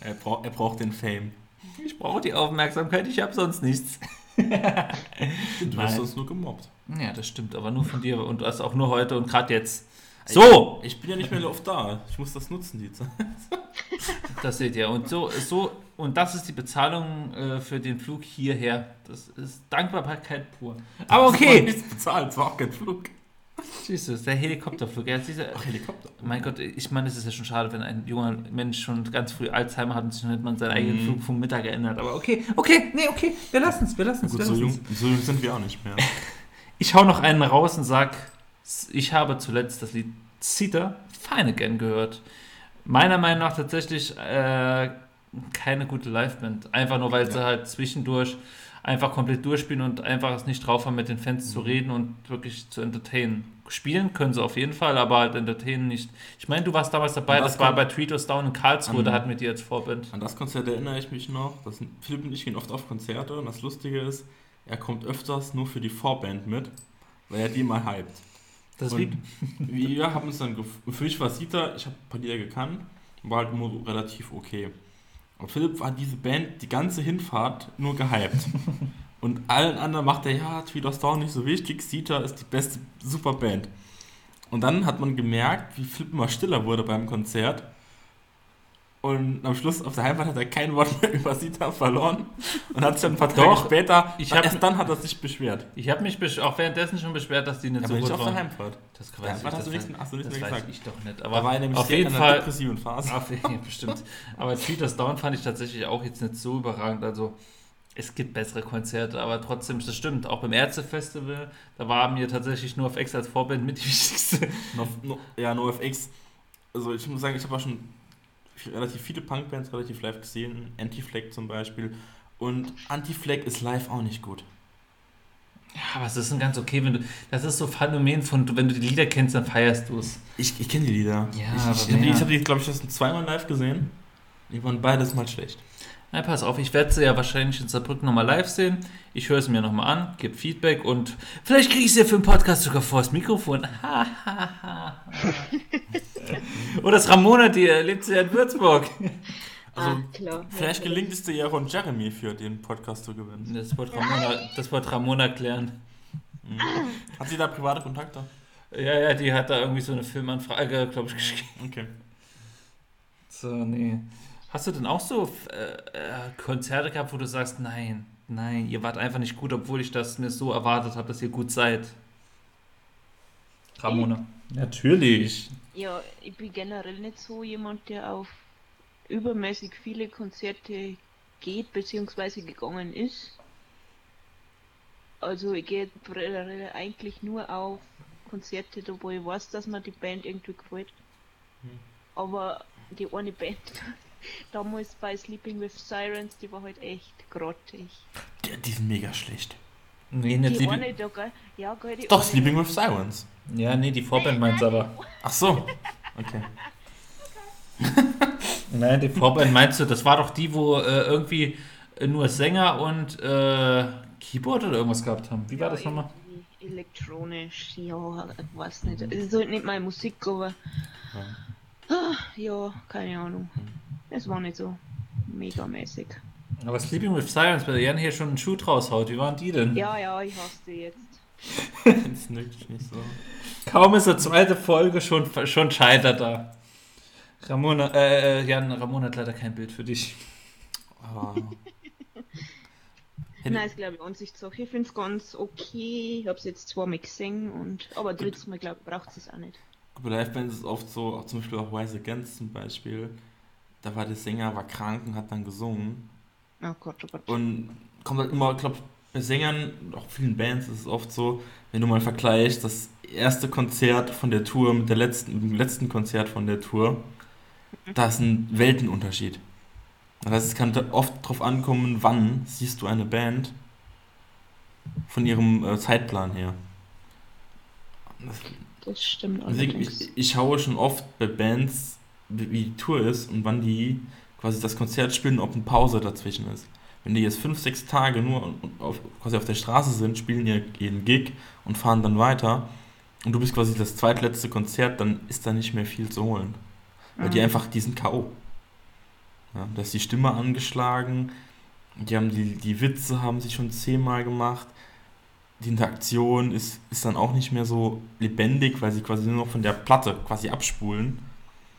Er, brauch, er braucht den Fame. Ich brauche die Aufmerksamkeit, ich habe sonst nichts. Du wirst sonst nur gemobbt. Ja, das stimmt, aber nur von dir und das auch nur heute und gerade jetzt. So, Ich bin ja nicht mehr oft da. Ich muss das nutzen, die Zeit. das seht ihr. Und so, so und das ist die Bezahlung äh, für den Flug hierher. Das ist Dankbarkeit pur. Aber Ich okay. nichts bezahlt, es war auch kein Flug. Du, der Helikopterflug. Ja, dieser, Ach, Helikopter. mein Gott, ich meine, es ist ja schon schade, wenn ein junger Mensch schon ganz früh Alzheimer hat und sich noch nicht mal an seinen eigenen Mhm. Flug vom Mittag erinnert. Aber okay, okay, nee, okay, wir lassen es, wir lassen es. Gut, wir so jung, so jung sind wir auch nicht mehr. Ich hau noch einen raus und sag, ich habe zuletzt das Lied Cedar Fine Again gehört. Meiner Meinung nach tatsächlich äh, keine gute Liveband. Einfach nur, weil sie Ja. halt zwischendurch einfach komplett durchspielen und einfach es nicht drauf haben, mit den Fans Mhm. zu reden und wirklich zu entertainen. Spielen können sie auf jeden Fall, aber halt entertainen nicht. Ich meine, du warst damals dabei, das das, war bei Tweetos Down in Karlsruhe, da hatten wir die als Vorband. An das Konzert erinnere ich mich noch. Das Philipp und ich gehen oft auf Konzerte und das Lustige ist, er kommt öfters nur für die Vorband mit, weil er die mal hypt. Das Und wir haben uns dann, für mich war Sita, ich habe ein paar Lieder gekannt, war halt nur relativ okay. Und Philipp war diese Band die ganze Hinfahrt nur gehypt. Und allen anderen macht er, ja, Tweeders Down nicht so wichtig, Sita ist die beste super Band. Und dann hat man gemerkt, wie Philipp immer stiller wurde beim Konzert. Und am Schluss auf der Heimfahrt hat er kein Wort mehr über Sita verloren und hat sich dann ein paar Tage Doch, später, ich hab- erst dann hat er sich beschwert. ich habe mich auch währenddessen schon beschwert, dass die nicht Ja, so aber nicht gut auf der waren. Heimfahrt. Das was ich, hast du das nicht, hast du nicht Das mehr weiß gesagt? ich doch nicht. Da war Aber er nämlich auf jeden in einer Fall. depressiven Phase. Auf, ja, bestimmt. Aber Tweeters Down fand ich tatsächlich auch jetzt nicht so überragend. Also es gibt bessere Konzerte, aber trotzdem, das stimmt. Auch beim Ärztefestival, da war mir tatsächlich nur auf X als Vorband mit die wichtigste. No, no, ja, NoFX. Also ich muss sagen, ich habe auch schon relativ viele Punkbands relativ live gesehen. Anti-Flag zum Beispiel. Und Anti-Flag ist live auch nicht gut. Ja, aber es ist ein ganz okay, wenn du. Das ist so Phänomen von, wenn du die Lieder kennst, dann feierst du es. Ich, ich kenne die Lieder. Ja, ich ich, ich habe die, glaube ich, schon zweimal live gesehen. Die waren beides mal schlecht. Nein, pass auf, ich werde sie ja wahrscheinlich in Saarbrücken nochmal live sehen. Ich höre sie mir nochmal an, gebe Feedback und vielleicht kriege ich sie ja für den Podcast sogar vor das Mikrofon. Oder das Ramona, die äh, lebt sie ja in Würzburg. Also, ah, klar. Vielleicht gelingt es dir ja und Jeremy für den Podcast zu gewinnen. Das wird Ramona, das wird Ramona klären. Mhm. Hat sie da private Kontakte? Ja, ja, die hat da irgendwie so eine Filmanfrage, glaube ich, geschrieben. Okay. So, nee. Hast du denn auch so äh, äh, Konzerte gehabt, wo du sagst, nein, nein, ihr wart einfach nicht gut, obwohl ich das mir so erwartet habe, dass ihr gut seid? Ramona. Natürlich. Ja, ich bin generell nicht so jemand, der auf übermäßig viele Konzerte geht bzw. gegangen ist. Also ich gehe eigentlich nur auf Konzerte, wo ich weiß, dass mir die Band irgendwie gefällt. Hm. Aber die eine Band damals bei Sleeping with Sirens, die war halt echt grottig. Die, die sind mega schlecht. Nee, nicht Die Sleeping. eine da, gell? Ja, gell, die Doch, Sleeping with Sirens. Ja, nee, die Vorband meint's aber. Ach so. Okay. Nein, die Vorband meinst du, das war doch die, wo äh, irgendwie nur Sänger und äh, Keyboard oder irgendwas gehabt haben. Wie war Ja, das nochmal? Elektronisch, ja, ich weiß nicht. Es ist halt nicht meine Musik, aber ah, ja, keine Ahnung. Es war nicht so megamäßig. Aber Sleeping with Sirens, bei der Jan hier schon einen Schuh draus haut. Wie waren die denn? Ja, ja, ich hasse die jetzt. Find's wirklich nicht so. Kaum ist die zweite Folge, schon, schon scheitert da. Ramona, äh, äh, Jan, Ramona hat leider kein Bild für dich. Aber Nein, ist glaube ich Ansichtssache. Ich finde es ganz okay. Ich habe es jetzt zweimal gesehen, und, aber drittes Mal glaube ich braucht es auch nicht. bei Livebands ist es oft so, auch zum Beispiel auch Wise Against zum Beispiel, da war der Sänger, war krank und hat dann gesungen. Oh Gott, oh Gott. Und kommt halt immer, ich glaube, bei Sängern, auch vielen Bands ist es oft so, wenn du mal vergleichst, das erste Konzert von der Tour mit, der letzten, mit dem letzten Konzert von der Tour, da ist ein Weltenunterschied. Das heißt, es kann oft drauf ankommen, wann siehst du eine Band von ihrem äh, Zeitplan her. Das, Das stimmt deswegen, ich, ich schaue schon oft bei Bands, wie die Tour ist und wann die quasi das Konzert spielen, ob eine Pause dazwischen ist. Wenn die jetzt fünf, sechs Tage nur auf, quasi auf der Straße sind, spielen ihr ihren Gig und fahren dann weiter und du bist quasi das zweitletzte Konzert, dann ist da nicht mehr viel zu holen. Weil die Mhm. einfach, die sind K.O. Ja, da ist die Stimme angeschlagen, die haben die, die Witze haben sie schon zehnmal gemacht, die Interaktion ist, ist dann auch nicht mehr so lebendig, weil sie quasi nur noch von der Platte quasi abspulen.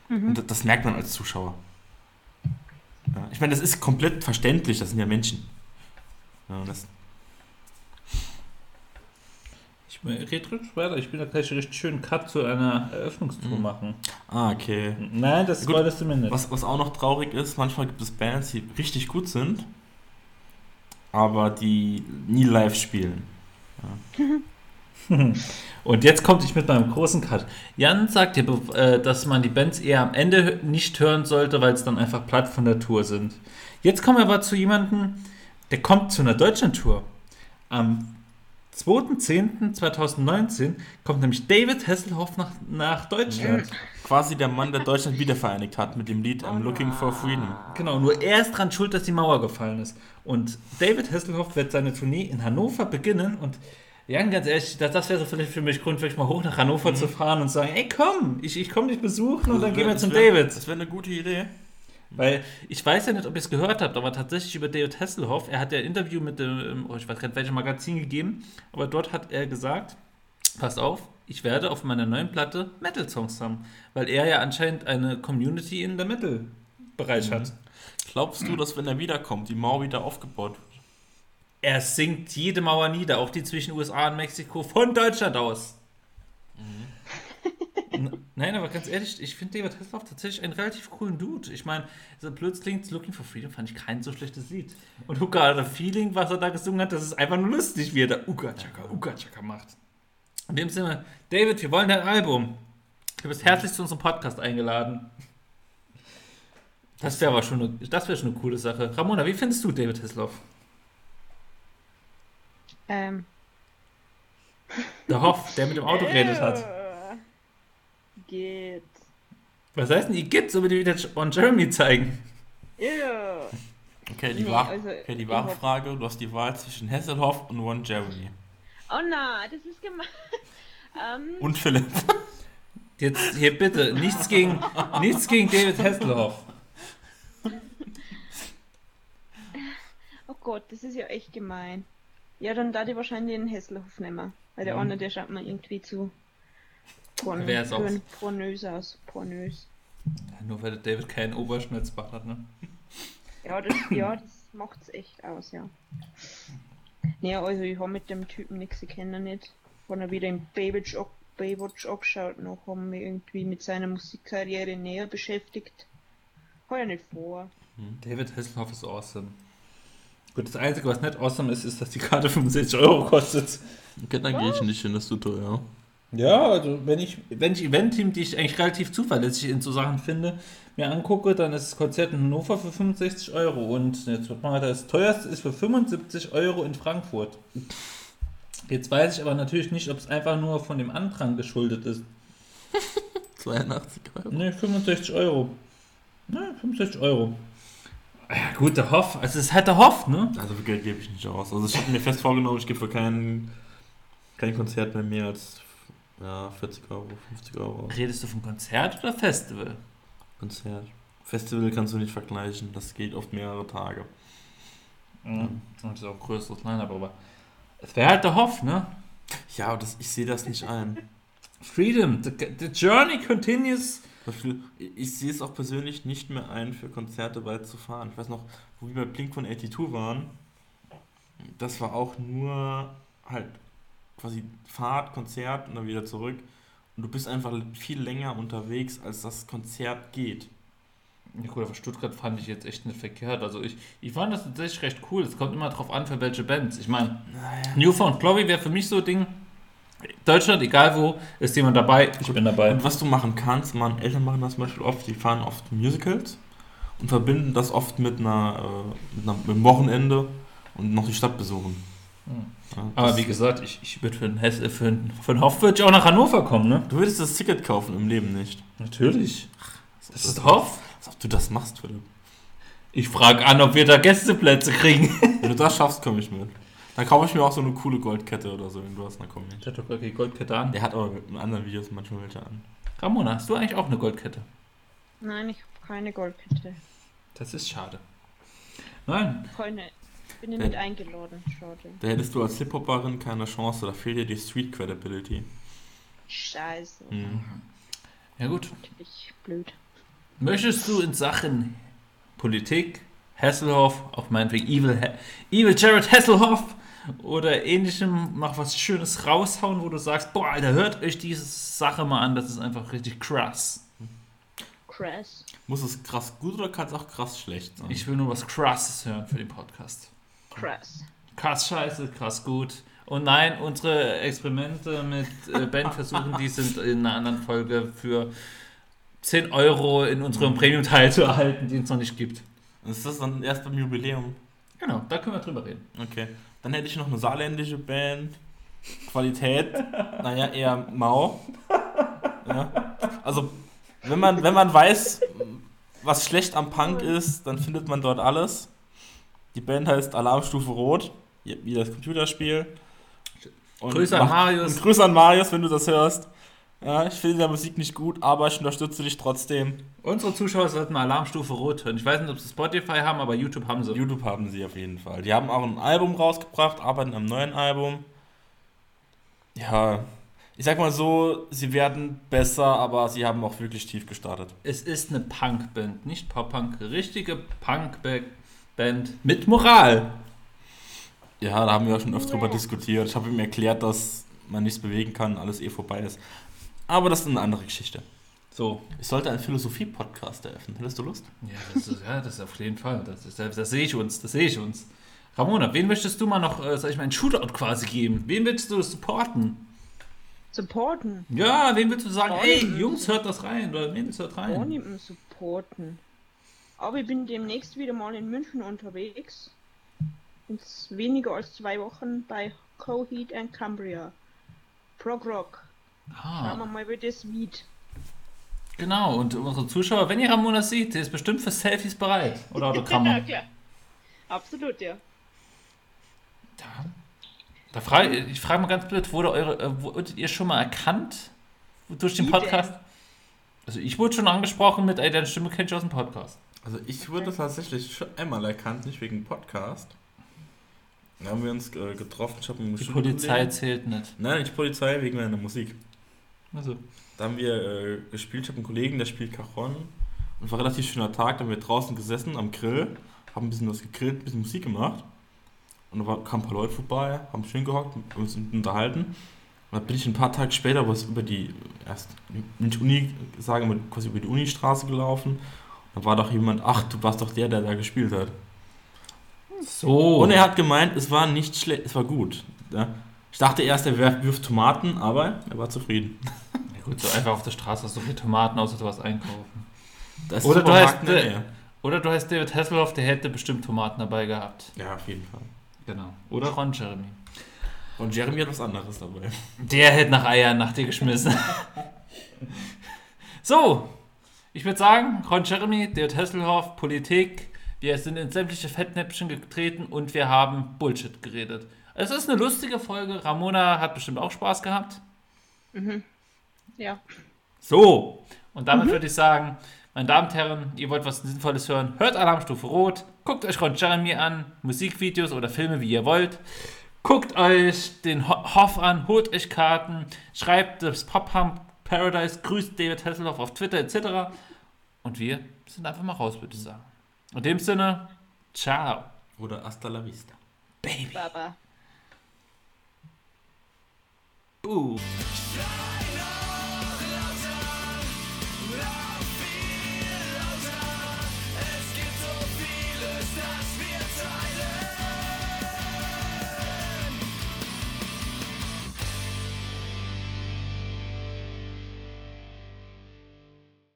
Mhm. Und das, merkt man als Zuschauer. Ja, ich meine, das ist komplett verständlich, das sind ja Menschen. Ja, Ich rede ruhig weiter. Ich will da gleich einen richtig schönen Cut zu einer Eröffnungstour Mhm. machen. ah, okay. Nein, das Gut. spoilest du mir nicht. Was, was auch noch traurig ist, manchmal gibt es Bands, die richtig gut sind, aber die nie live spielen. Und jetzt kommt ich mit meinem großen Cut. Jan sagt dir, äh, dass man die Bands eher am Ende nicht hören sollte, weil es dann einfach platt von der Tour sind. Jetzt kommen wir aber zu jemandem, der kommt zu einer Deutschlandtour. Am 2.10.2019 kommt nämlich David Hasselhoff nach, nach Deutschland. Quasi der Mann, der Deutschland wiedervereinigt hat mit dem Lied I'm Looking for Freedom. Genau, nur er ist dran schuld, dass die Mauer gefallen ist. Und David Hasselhoff wird seine Tournee in Hannover beginnen und Jan, ganz ehrlich, das, das wäre vielleicht für mich Grund, wirklich mal hoch nach Hannover zu fahren und sagen, ey komm, ich, ich komme dich besuchen und dann gehen wir zum David. Das wäre eine gute Idee. Weil ich weiß ja nicht, ob ihr es gehört habt, aber tatsächlich über David Hasselhoff, er hat ja ein Interview mit dem, oh, ich weiß gar nicht, welchem Magazin gegeben, aber dort hat er gesagt, passt auf, ich werde auf meiner neuen Platte Metal-Songs haben, weil er ja anscheinend eine Community in der Metal-Bereich Mhm. hat. Glaubst du, dass wenn er wiederkommt, die Mauer wieder aufgebaut wird? Er sinkt jede Mauer nieder, auch die zwischen USA und Mexiko, von Deutschland aus. N- Nein, aber ganz ehrlich, ich finde David Hasselhoff tatsächlich einen relativ coolen Dude. Ich meine, so blöd klingt, Looking for Freedom fand ich kein so schlechtes Lied. Und Who Got the Feeling, was er da gesungen hat, das ist einfach nur lustig, wie er da Uga Chaka, Uga Chaka macht. In dem Sinne, David, wir wollen dein Album. Du bist herzlich zu unserem Podcast eingeladen. Das wäre aber schon eine, das wäre schon eine coole Sache. Ramona, wie findest du David Hasselhoff? Ähm. Der Hoff, der mit dem Auto geredet hat. Geht. Was heißt denn, die gibt's, aber die wieder on Jeremy zeigen? Ja. Okay, die, Nee, Wahr also, okay, die wahre hab- Frage, du hast die Wahl zwischen Hasselhoff und Ron Jeremy. Oh nein, das ist gemein. ähm, Und Philipp. Jetzt hier bitte, nichts gegen, nichts gegen David Hasselhoff. oh Gott, das ist ja echt gemein. Ja, dann da die wahrscheinlich den Hesselhoff nehmen. Weil der Mhm. andere, der schaut mir irgendwie zu porn pornös aus. Pornös. Ja, nur weil der David keinen Oberschnitzbart hat, ne? Ja, das, ja, das macht's echt aus, ja. Naja, also ich habe mit dem Typen nichts, ich kenne ihn nicht. Wenn er wieder im Baywatch, Baywatch abschaut, noch haben wir irgendwie mit seiner Musikkarriere näher beschäftigt. Hat er nicht vor. David Hasselhoff ist awesome. Gut, das Einzige, was nicht awesome ist, ist, dass die Karte 65 Euro kostet. Okay, dann gehe ich nicht hin, das tut teuer. Ja, also wenn ich, wenn ich Event-Team, die ich eigentlich relativ zuverlässig in so Sachen finde, mir angucke, dann ist das Konzert in Hannover für 65 Euro und jetzt wird mal das teuerste ist für 75 Euro in Frankfurt. Jetzt weiß ich aber natürlich nicht, ob es einfach nur von dem Andrang geschuldet ist. 82 Euro. Ne, 65 Euro. Ne, 65 Euro. Ja, gut, der Hoff. Also, es ist halt der Hoff, ne? Also für Geld gebe ich nicht aus. Also ich habe mir fest vorgenommen, ich gebe für kein, kein Konzert mehr mehr als ja, 40 Euro, 50 Euro. Redest du vom Konzert oder Festival? Konzert. Festival kannst du nicht vergleichen, das geht oft mehrere Tage. Ja, das ist auch größeres Line-Up, aber es wäre halt der Hoff, ne? Ja, aber das, ich sehe das nicht ein. Freedom, the, the journey continues. Ich sehe es auch persönlich nicht mehr ein, für Konzerte weit zu fahren. Ich weiß noch, wo wir bei Blink von 82 waren, das war auch nur halt quasi Fahrt, Konzert und dann wieder zurück. Und du bist einfach viel länger unterwegs, als das Konzert geht. Ja gut, aber Stuttgart fand ich jetzt echt nicht verkehrt. Also ich, ich fand das tatsächlich recht cool. Es kommt immer drauf an, für welche Bands. Ich meine, Newfound Glory wäre für mich so ein Ding. Deutschland, egal wo, ist jemand dabei. Ich bin dabei. Und was du machen kannst, man, Eltern machen das zum Beispiel oft, die fahren oft Musicals und verbinden das oft mit einer, äh, mit, einer mit einem Wochenende und noch die Stadt besuchen. Hm. Ja, Aber wie gesagt, ich, ich würde für äh, für einen, für einen Hoff würde ich auch nach Hannover kommen, ne? Du würdest das Ticket kaufen im Leben nicht. Natürlich. Das Das ist Hoff. Als ob du das machst, Philipp. Ich frage an, ob wir da Gästeplätze kriegen. Wenn du das schaffst, komme ich mit. Dann kaufe ich mir auch so eine coole Goldkette oder so, wenn du hast, dann komm ich. Der hat doch keine Goldkette an. Der hat aber in anderen Videos manchmal welche an. Ramona, hast du eigentlich auch eine Goldkette? Nein, ich habe keine Goldkette. Das ist schade. Nein. Keine. Bin ich Wenn- nicht eingeladen. Schade. Da hättest du als Hip-Hopperin keine Chance, da fehlt dir die Street Credibility. Scheiße. Mhm. Ja gut. Natürlich blöd. Möchtest du in Sachen Politik, Hasselhoff, auch meinetwegen Evil, Ha- Evil Jared Hasselhoff oder ähnlichem, mach was Schönes raushauen, wo du sagst, boah, Alter, hört euch diese Sache mal an, das ist einfach richtig krass. Crass. Muss es krass gut oder kann es auch krass schlecht sein? Ich will nur was Krasses hören für den Podcast. Crass. Krass scheiße, krass gut. Und nein, unsere Experimente mit äh, Bandversuchen, die sind in einer anderen Folge für 10 Euro in unserem Premium-Teil zu erhalten, den es noch nicht gibt. ist das dann erst beim Jubiläum? Genau, da können wir drüber reden. Okay. Dann hätte ich noch eine saarländische Band. Qualität, naja, eher mau. Ja. Also, wenn man, wenn man weiß, was schlecht am Punk ist, dann findet man dort alles. Die Band heißt Alarmstufe Rot, wie das Computerspiel. Und Grüße an Marius. Grüße an Marius, wenn du das hörst. Ja, ich finde die Musik nicht gut, aber ich unterstütze dich trotzdem. Unsere Zuschauer sollten mal Alarmstufe Rot hören. Ich weiß nicht, ob sie Spotify haben, aber YouTube haben sie. YouTube haben sie auf jeden Fall. Die haben auch ein Album rausgebracht, arbeiten am neuen Album. Ja, ich sag mal so, sie werden besser, aber sie haben auch wirklich tief gestartet. Es ist eine Punkband, nicht Pop-Punk. Richtige Punkband mit Moral. Ja, da haben wir auch schon öfter drüber Ja. diskutiert. Ich habe ihm erklärt, dass man nichts bewegen kann, alles eh vorbei ist. Aber das ist eine andere Geschichte. So. Ich sollte einen Philosophie-Podcast eröffnen. Hättest du Lust? Ja, das ist, ja, das ist auf jeden Fall. Das, ist, das, das sehe ich uns. Das sehe ich uns. Ramona, wen möchtest du mal noch, äh, sag ich mal, einen Shootout quasi geben? Wen willst du supporten? Supporten. Ja, wen willst du sagen, Oh, ey. Jungs, hört das rein oder Mädels, hört rein? mehr supporten. Aber ich bin demnächst wieder mal in München unterwegs. In weniger als zwei Wochen bei Coheed and Cambria. Prog Rock. Schauen wir Ah, mal, wie das wird. genau. Und unsere Zuschauer, wenn ihr Ramona seht, der ist bestimmt für Selfies bereit. Oder Autogramme. klar. Absolut, ja. Ja. Da frage ich frage mal ganz blöd, wurde eure, äh, wurdet ihr schon mal erkannt durch den Wie Podcast? Also ich wurde schon angesprochen mit, ey, deine Stimme kennt ich aus dem Podcast. Also ich wurde tatsächlich schon einmal erkannt, nicht wegen Podcast. Da haben wir uns äh, getroffen. Ich habe Die Polizei zählt nicht. Nein, nicht Polizei, wegen meiner Musik. Also, Da haben wir äh, gespielt. Ich habe einen Kollegen, der spielt Cajon. Und war ein relativ schöner Tag. Da haben wir draußen gesessen am Grill, haben ein bisschen was gegrillt, ein bisschen Musik gemacht. Und da war, kamen ein paar Leute vorbei, haben schön gehockt, und uns unterhalten. Und dann bin ich ein paar Tage später was über die, erst nicht Uni, sagen wir quasi über die Unistraße gelaufen. Und da war doch jemand, ach, du warst doch der, der da gespielt hat. so. Und er hat gemeint, es war nicht schlecht, es war gut. Ja. Ich dachte erst, er wirft Tomaten, aber er war zufrieden. Ja gut, so einfach auf der Straße hast du viele Tomaten, außer du was einkaufen. Da ist Oder du äh, Nähe. Oder du heißt David Hasselhoff, der hätte bestimmt Tomaten dabei gehabt. Ja, auf jeden Fall. Genau. Oder Ron Jeremy. Und Jeremy hat was anderes dabei. Der hätte nach Eiern nach dir geschmissen. so, ich würde sagen, Ron Jeremy, David Hasselhoff, Politik, wir sind in sämtliche Fettnäpfchen getreten und wir haben Bullshit geredet. Es ist eine lustige Folge. Ramona hat bestimmt auch Spaß gehabt. Ja. So, und damit würde ich sagen, meine Damen und Herren, ihr wollt was Sinnvolles hören, hört Alarmstufe Rot, guckt euch Ron Jeremy an, Musikvideos oder Filme, wie ihr wollt. Guckt euch den Ho- Hoff an, holt euch Karten, schreibt das Pop-Pump Paradise, grüßt David Hasselhoff auf Twitter etc. Und wir sind einfach mal raus, würde ich sagen. In dem Sinne, ciao, Oder Hasta la Vista. Baby. Baba. Boo.